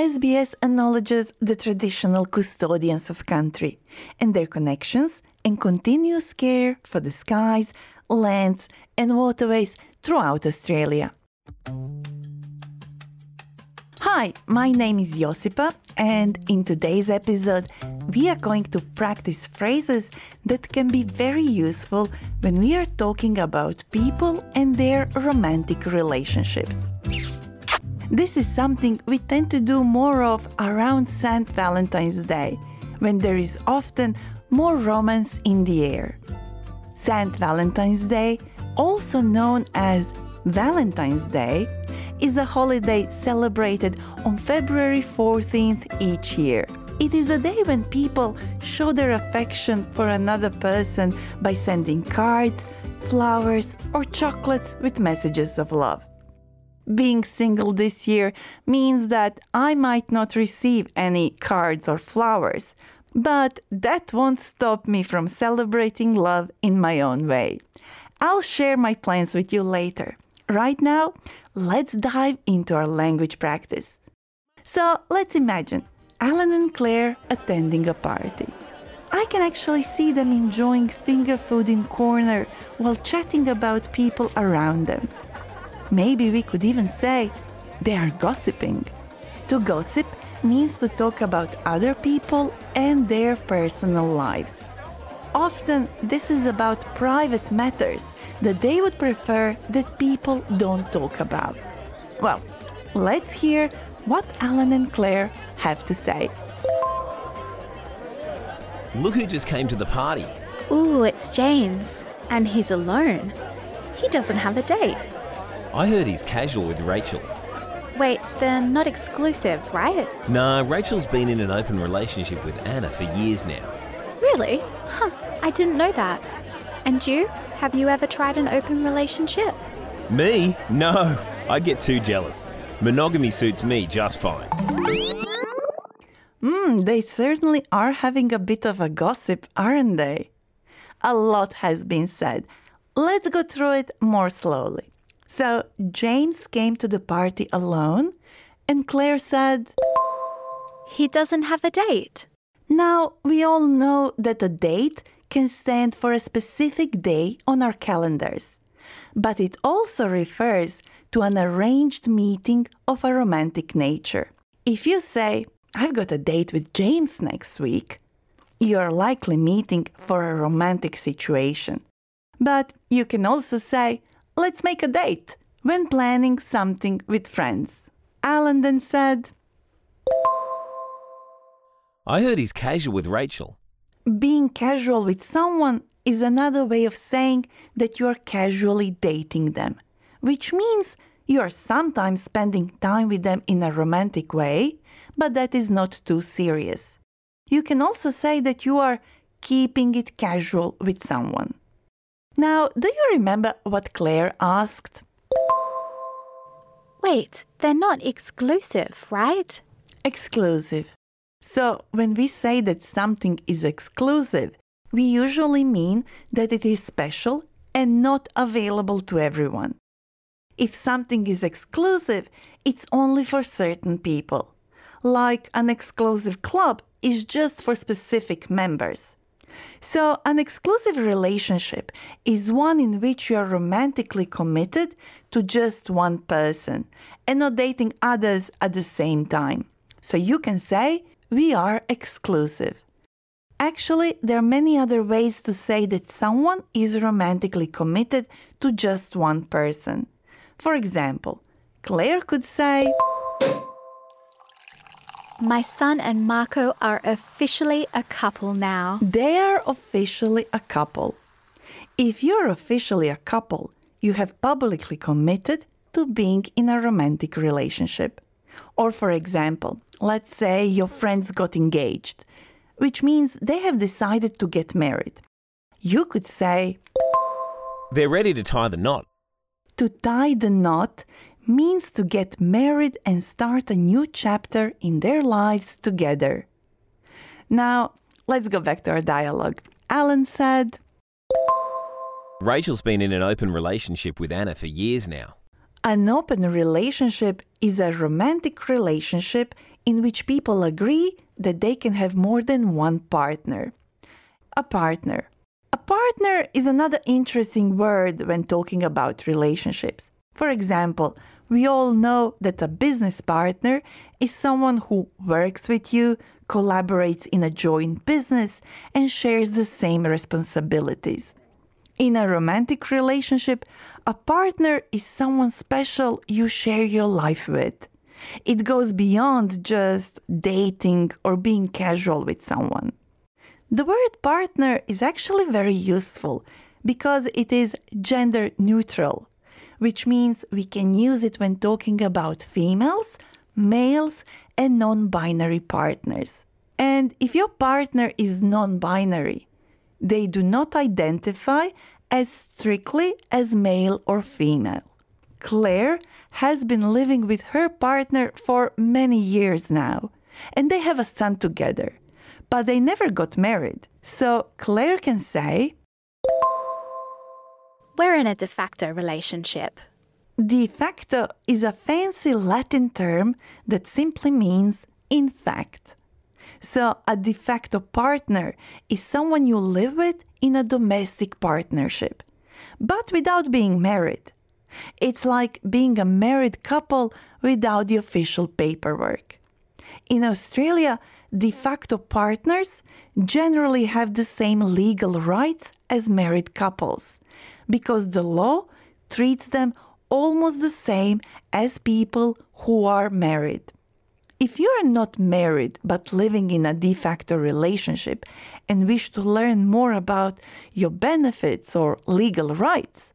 SBS acknowledges the traditional custodians of country and their connections and continuous care for the skies, lands, and waterways throughout Australia. Hi, my name is Josipa, and in today's episode, we are going to practice phrases that can be very useful when we are talking about people and their romantic relationships. This is something we tend to do more of around St. Valentine's Day, when there is often more romance in the air. St. Valentine's Day, also known as Valentine's Day, is a holiday celebrated on February 14th each year. It is a day when people show their affection for another person by sending cards, flowers, or chocolates with messages of love. Being single this year means that I might not receive any cards or flowers, but that won't stop me from celebrating love in my own way. I'll share my plans with you later. Right now, let's dive into our language practice. So let's imagine Alan and Claire attending a party. I can actually see them enjoying finger food in corner while chatting about people around them. Maybe we could even say they are gossiping. To gossip means to talk about other people and their personal lives. Often, this is about private matters that they would prefer that people don't talk about. Well, let's hear what Alan and Claire have to say. Look who just came to the party. Ooh, it's James. And he's alone. He doesn't have a date. I heard he's casual with Rachel. Wait, they're not exclusive, right? Nah, Rachel's been in an open relationship with Anna for years now. Really? Huh, I didn't know that. And you? Have you ever tried an open relationship? Me? No, I'd get too jealous. Monogamy suits me just fine. Hmm, they certainly are having a bit of a gossip, aren't they? A lot has been said. Let's go through it more slowly. So, James came to the party alone, and Claire said, He doesn't have a date. Now, we all know that a date can stand for a specific day on our calendars, but it also refers to an arranged meeting of a romantic nature. If you say, I've got a date with James next week, you're likely meeting for a romantic situation. But you can also say, let's make a date when planning something with friends. Alan then said, I heard he's casual with Rachel. being casual with someone is another way of saying that you are casually dating them, which means you are sometimes spending time with them in a romantic way, but that is not too serious. You can also say that you are keeping it casual with someone. Now, do you remember what Claire asked? Wait, they're not exclusive, right? Exclusive. So, when we say that something is exclusive, we usually mean that it is special and not available to everyone. If something is exclusive, it's only for certain people. Like an exclusive club is just for specific members. So, an exclusive relationship is one in which you are romantically committed to just one person and not dating others at the same time. So, you can say, We are exclusive. Actually, there are many other ways to say that someone is romantically committed to just one person. For example, Claire could say, My son and Marco are officially a couple now. They are officially a couple. If you're officially a couple, you have publicly committed to being in a romantic relationship. Or, for example, let's say your friends got engaged, which means they have decided to get married. You could say, They're ready to tie the knot. to tie the knot means to get married and start a new chapter in their lives together. Now, let's go back to our dialogue. Alan said, Rachel's been in an open relationship with Anna for years now. An open relationship is a romantic relationship in which people agree that they can have more than one partner. A partner. A partner is another interesting word when talking about relationships. For example, we all know that a business partner is someone who works with you, collaborates in a joint business, and shares the same responsibilities. In a romantic relationship, a partner is someone special you share your life with. It goes beyond just dating or being casual with someone. The word partner is actually very useful because it is gender neutral, which means we can use it when talking about females, males, and non binary partners. And if your partner is non binary, they do not identify as strictly as male or female. Claire has been living with her partner for many years now, and they have a son together, but they never got married. So Claire can say, We're in a de facto relationship. De facto is a fancy Latin term that simply means in fact. So, a de facto partner is someone you live with in a domestic partnership, but without being married. It's like being a married couple without the official paperwork. In Australia, de facto partners generally have the same legal rights as married couples because the law treats them almost the same as people who are married. If you are not married but living in a de facto relationship and wish to learn more about your benefits or legal rights,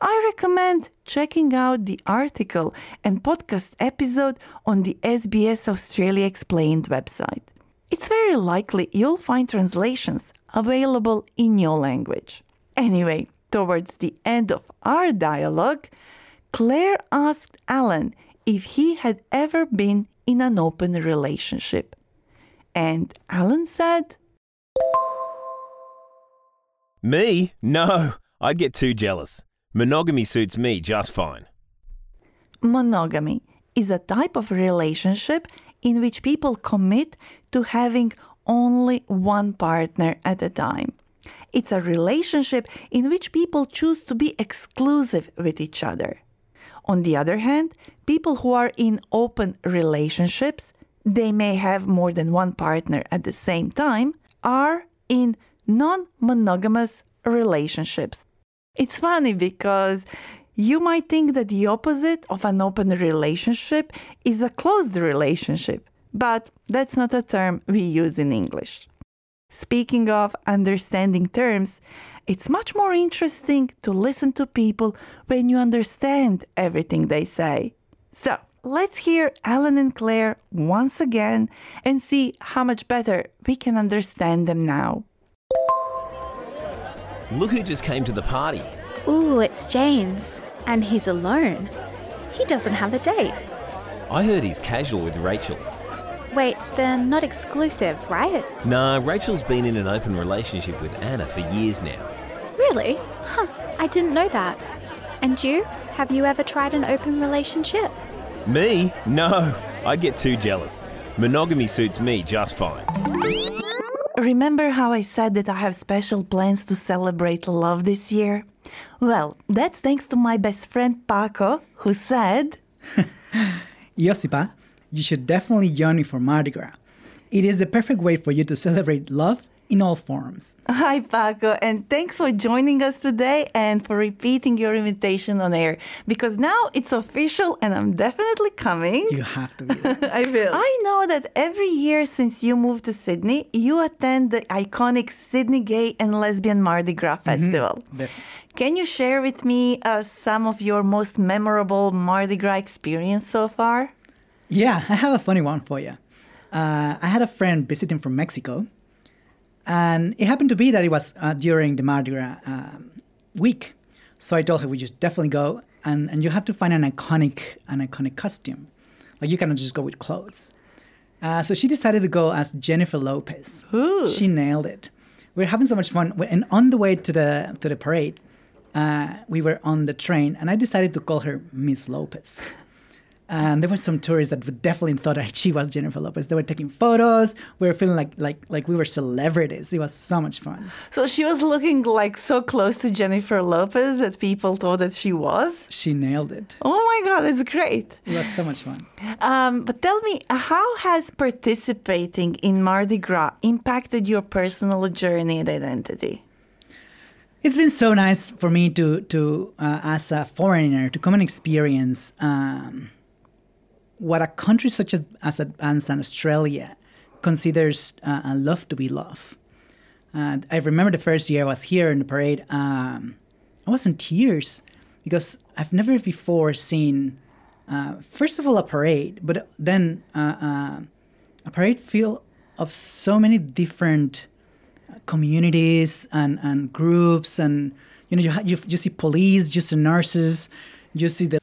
I recommend checking out the article and podcast episode on the SBS Australia Explained website. It's very likely you'll find translations available in your language. Anyway, towards the end of our dialogue, Claire asked Alan if he had ever been in an open relationship. And Alan said, Me? No, I'd get too jealous. Monogamy suits me just fine. Monogamy is a type of relationship in which people commit to having only one partner at a time. It's a relationship in which people choose to be exclusive with each other. On the other hand, people who are in open relationships, they may have more than one partner at the same time, are in non monogamous relationships. It's funny because you might think that the opposite of an open relationship is a closed relationship, but that's not a term we use in English. Speaking of understanding terms, it's much more interesting to listen to people when you understand everything they say. So, let's hear Alan and Claire once again and see how much better we can understand them now. Look who just came to the party. Ooh, it's James. And he's alone. He doesn't have a date. I heard he's casual with Rachel. Wait, they're not exclusive, right? Nah, Rachel's been in an open relationship with Anna for years now. Really? Huh, I didn't know that. And you? Have you ever tried an open relationship? Me? No, I'd get too jealous. Monogamy suits me just fine. Remember how I said that I have special plans to celebrate love this year? Well, that's thanks to my best friend Paco, who said, Josipa, you should definitely join me for Mardi Gras. It is the perfect way for you to celebrate love in all forms. Hi, Paco, and thanks for joining us today and for repeating your invitation on air because now it's official and I'm definitely coming. You have to be there. I will. I know that every year since you moved to Sydney, you attend the iconic Sydney Gay and Lesbian Mardi Gras Festival. Definitely. Can you share with me uh, some of your most memorable Mardi Gras experience so far? Yeah, I have a funny one for you. uh, I had a friend visiting from Mexico, and it happened to be that it was uh, during the Mardi Gras um, week. So I told her we should definitely go, and, and you have to find an iconic an iconic costume, like you cannot just go with clothes. Uh, so she decided to go as Jennifer Lopez. Ooh. She nailed it. We were having so much fun, and on the way to the to the parade, uh, we were on the train, and I decided to call her Miss Lopez. And there were some tourists that definitely thought that she was Jennifer Lopez. They were taking photos. We were feeling like like like we were celebrities. It was so much fun. So she was looking like so close to Jennifer Lopez that people thought that she was. She nailed it. Oh my God, it's great. It was so much fun. Um, but tell me, how has participating in Mardi Gras impacted your personal journey and identity? It's been so nice for me to to uh, as a foreigner to come and experience um, what a country such as as, as Australia considers uh, love to be love. And I remember the first year I was here in the parade. Um, I was in tears because I've never before seen, uh, first of all, a parade, but then uh, uh, a parade feel of so many different communities and, and groups and you know you, you, you see police you see nurses you see the